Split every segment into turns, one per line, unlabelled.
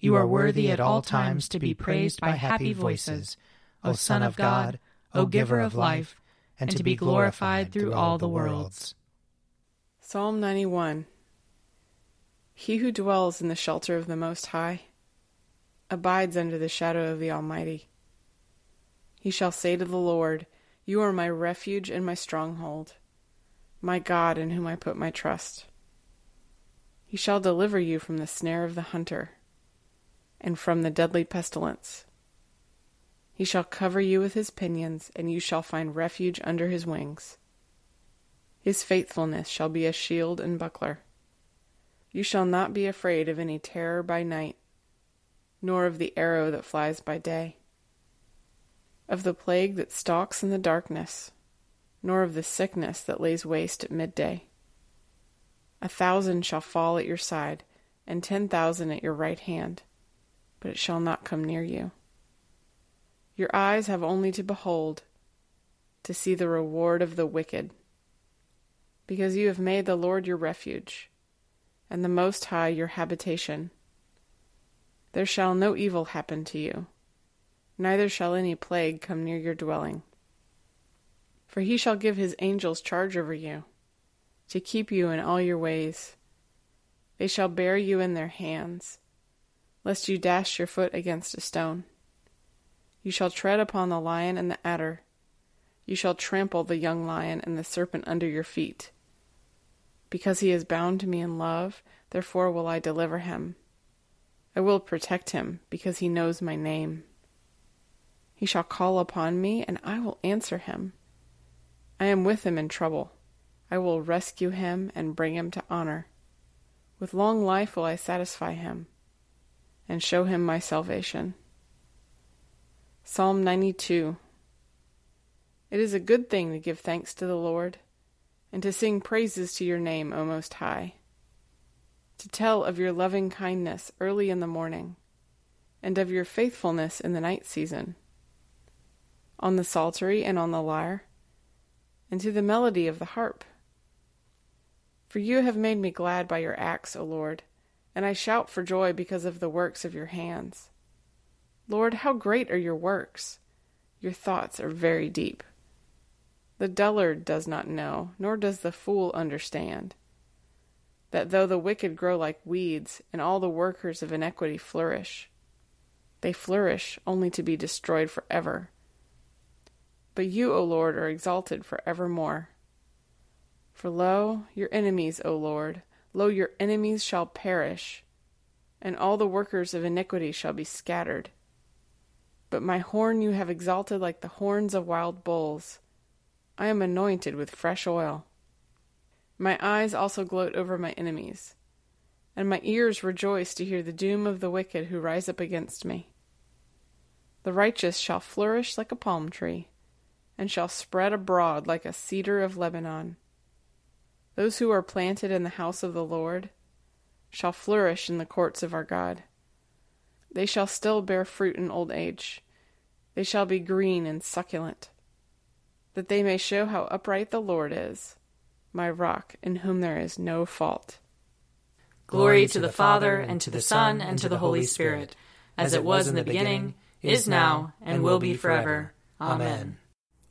You are worthy at all times to be praised by happy voices, O Son of God, O Giver of life, and to be glorified through all the worlds.
Psalm 91 He who dwells in the shelter of the Most High abides under the shadow of the Almighty. He shall say to the Lord, You are my refuge and my stronghold, my God in whom I put my trust. He shall deliver you from the snare of the hunter and from the deadly pestilence. He shall cover you with his pinions, and you shall find refuge under his wings. His faithfulness shall be a shield and buckler. You shall not be afraid of any terror by night, nor of the arrow that flies by day, of the plague that stalks in the darkness, nor of the sickness that lays waste at midday. A thousand shall fall at your side, and ten thousand at your right hand but it shall not come near you. Your eyes have only to behold, to see the reward of the wicked, because you have made the Lord your refuge, and the Most High your habitation. There shall no evil happen to you, neither shall any plague come near your dwelling. For he shall give his angels charge over you, to keep you in all your ways. They shall bear you in their hands lest you dash your foot against a stone. You shall tread upon the lion and the adder. You shall trample the young lion and the serpent under your feet. Because he is bound to me in love, therefore will I deliver him. I will protect him, because he knows my name. He shall call upon me, and I will answer him. I am with him in trouble. I will rescue him and bring him to honor. With long life will I satisfy him and show him my salvation. Psalm 92 It is a good thing to give thanks to the Lord, and to sing praises to your name, O Most High, to tell of your loving kindness early in the morning, and of your faithfulness in the night season, on the psaltery and on the lyre, and to the melody of the harp. For you have made me glad by your acts, O Lord and I shout for joy because of the works of your hands. Lord, how great are your works! Your thoughts are very deep. The dullard does not know, nor does the fool understand, that though the wicked grow like weeds, and all the workers of iniquity flourish, they flourish only to be destroyed forever. But you, O Lord, are exalted for evermore. For lo, your enemies, O Lord, Lo, your enemies shall perish, and all the workers of iniquity shall be scattered. But my horn you have exalted like the horns of wild bulls. I am anointed with fresh oil. My eyes also gloat over my enemies, and my ears rejoice to hear the doom of the wicked who rise up against me. The righteous shall flourish like a palm tree, and shall spread abroad like a cedar of Lebanon. Those who are planted in the house of the Lord shall flourish in the courts of our God. They shall still bear fruit in old age. They shall be green and succulent, that they may show how upright the Lord is, my rock, in whom there is no fault.
Glory to the Father, and to the Son, and to the Holy Spirit, as it was in the beginning, is now, and will be forever. Amen.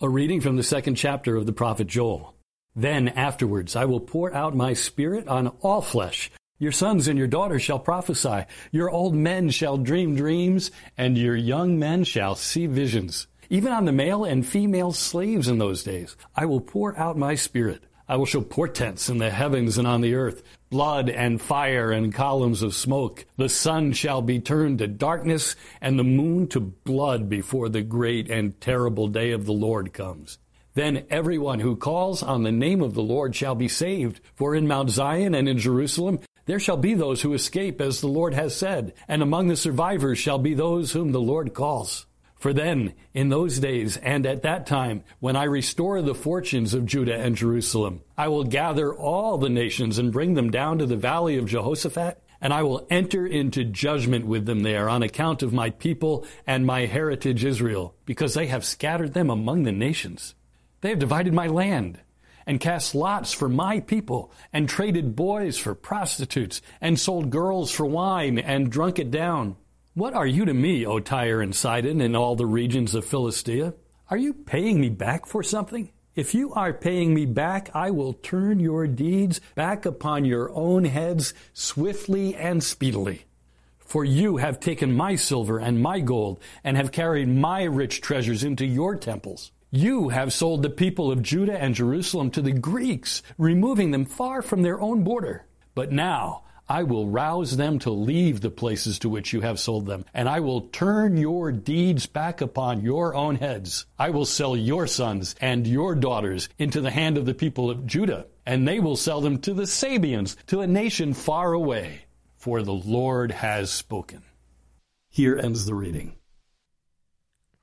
A reading from the second chapter of the prophet Joel. Then afterwards I will pour out my spirit on all flesh. Your sons and your daughters shall prophesy. Your old men shall dream dreams, and your young men shall see visions. Even on the male and female slaves in those days, I will pour out my spirit. I will show portents in the heavens and on the earth, blood and fire and columns of smoke. The sun shall be turned to darkness and the moon to blood before the great and terrible day of the Lord comes. Then everyone who calls on the name of the Lord shall be saved. For in Mount Zion and in Jerusalem there shall be those who escape, as the Lord has said, and among the survivors shall be those whom the Lord calls. For then, in those days and at that time, when I restore the fortunes of Judah and Jerusalem, I will gather all the nations and bring them down to the valley of Jehoshaphat, and I will enter into judgment with them there on account of my people and my heritage Israel, because they have scattered them among the nations. They have divided my land and cast lots for my people, and traded boys for prostitutes, and sold girls for wine, and drunk it down. What are you to me, O Tyre and Sidon, and all the regions of Philistia? Are you paying me back for something? If you are paying me back, I will turn your deeds back upon your own heads swiftly and speedily. For you have taken my silver and my gold, and have carried my rich treasures into your temples. You have sold the people of Judah and Jerusalem to the Greeks, removing them far from their own border. But now I will rouse them to leave the places to which you have sold them, and I will turn your deeds back upon your own heads. I will sell your sons and your daughters into the hand of the people of Judah, and they will sell them to the Sabeans, to a nation far away. For the Lord has spoken. Here ends the reading.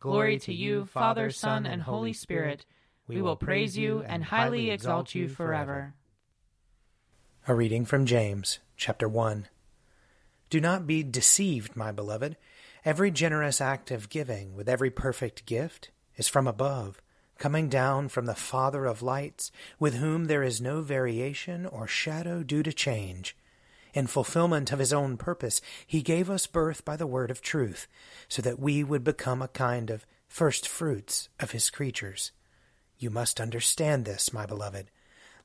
Glory to you, Father, Son, and Holy Spirit. We will praise you and highly exalt you forever. A reading from James, chapter 1. Do not be deceived, my beloved. Every generous act of giving, with every perfect gift, is from above, coming down from the Father of lights, with whom there is no variation or shadow due to change. In fulfillment of his own purpose, he gave us birth by the word of truth, so that we would become a kind of first fruits of his creatures. You must understand this, my beloved.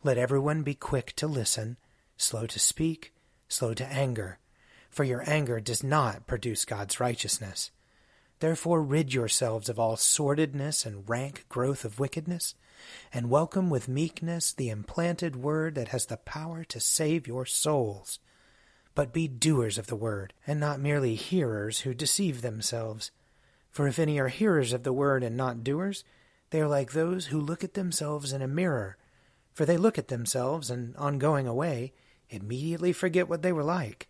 Let everyone be quick to listen, slow to speak, slow to anger, for your anger does not produce God's righteousness. Therefore, rid yourselves of all sordidness and rank growth of wickedness, and welcome with meekness the implanted word that has the power to save your souls but be doers of the word, and not merely hearers who deceive themselves. For if any are hearers of the word and not doers, they are like those who look at themselves in a mirror. For they look at themselves, and on going away, immediately forget what they were like.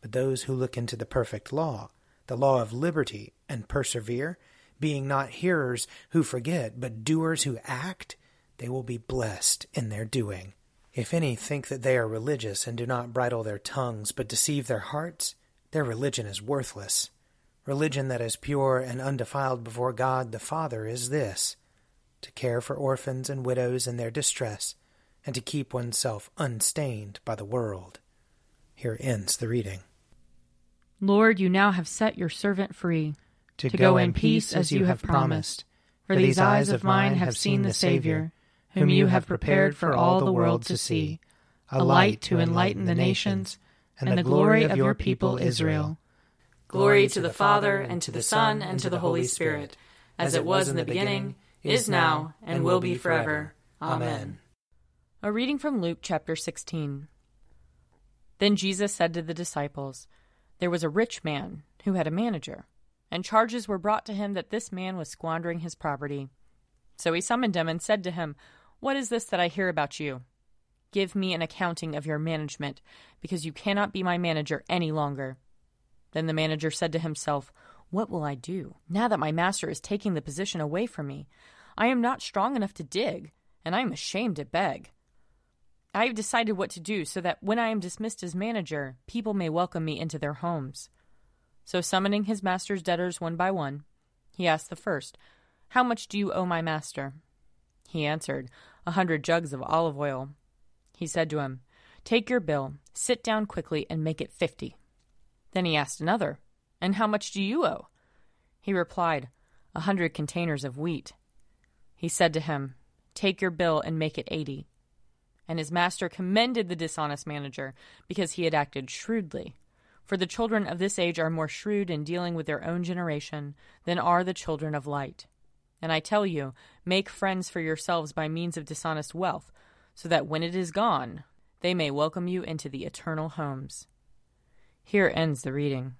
But those who look into the perfect law, the law of liberty, and persevere, being not hearers who forget, but doers who act, they will be blessed in their doing. If any think that they are religious and do not bridle their tongues but deceive their hearts, their religion is worthless. Religion that is pure and undefiled before God the Father is this to care for orphans and widows in their distress, and to keep oneself unstained by the world. Here ends the reading.
Lord, you now have set your servant free
to, to go, go in peace as you have promised. For these eyes of mine have seen the Savior whom you have prepared for all the world to see, a light to enlighten the nations, and the glory of your people Israel.
Glory to the Father, and to the Son, and to the Holy Spirit, as it was in the beginning, is now, and will be forever. Amen.
A reading from Luke chapter 16. Then Jesus said to the disciples, There was a rich man who had a manager, and charges were brought to him that this man was squandering his property. So he summoned him and said to him, What is this that I hear about you? Give me an accounting of your management, because you cannot be my manager any longer. Then the manager said to himself, What will I do, now that my master is taking the position away from me? I am not strong enough to dig, and I am ashamed to beg. I have decided what to do so that when I am dismissed as manager, people may welcome me into their homes. So, summoning his master's debtors one by one, he asked the first, How much do you owe my master? He answered, A hundred jugs of olive oil. He said to him, Take your bill, sit down quickly, and make it fifty. Then he asked another, And how much do you owe? He replied, A hundred containers of wheat. He said to him, Take your bill and make it eighty. And his master commended the dishonest manager because he had acted shrewdly. For the children of this age are more shrewd in dealing with their own generation than are the children of light. And I tell you, make friends for yourselves by means of dishonest wealth, so that when it is gone, they may welcome you into the eternal homes. Here ends the reading.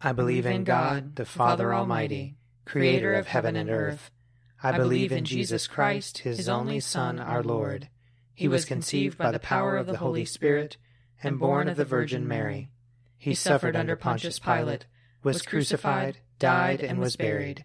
I believe in God, the Father Almighty, creator of heaven and earth. I believe in Jesus Christ, his only Son, our Lord. He was conceived by the power of the Holy Spirit and born of the Virgin Mary. He suffered under Pontius Pilate, was crucified, died, and was buried.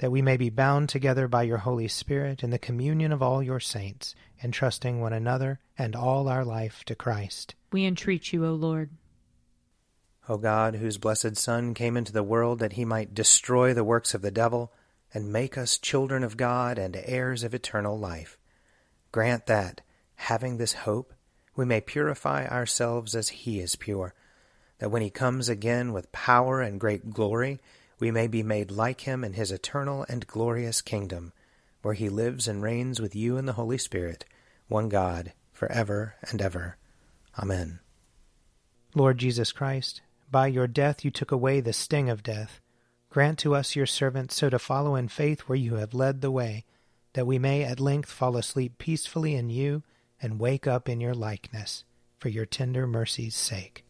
that we may be bound together by your Holy Spirit in the communion of all your saints, entrusting one another and all our life to Christ.
We entreat you, O Lord.
O God, whose blessed Son came into the world that he might destroy the works of the devil and make us children of God and heirs of eternal life, grant that, having this hope, we may purify ourselves as he is pure, that when he comes again with power and great glory, we may be made like him in his eternal and glorious kingdom, where he lives and reigns with you in the Holy Spirit, one God, for ever and ever. Amen. Lord Jesus Christ, by your death you took away the sting of death. Grant to us, your servants, so to follow in faith where you have led the way, that we may at length fall asleep peacefully in you and wake up in your likeness, for your tender mercy's sake.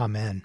Amen.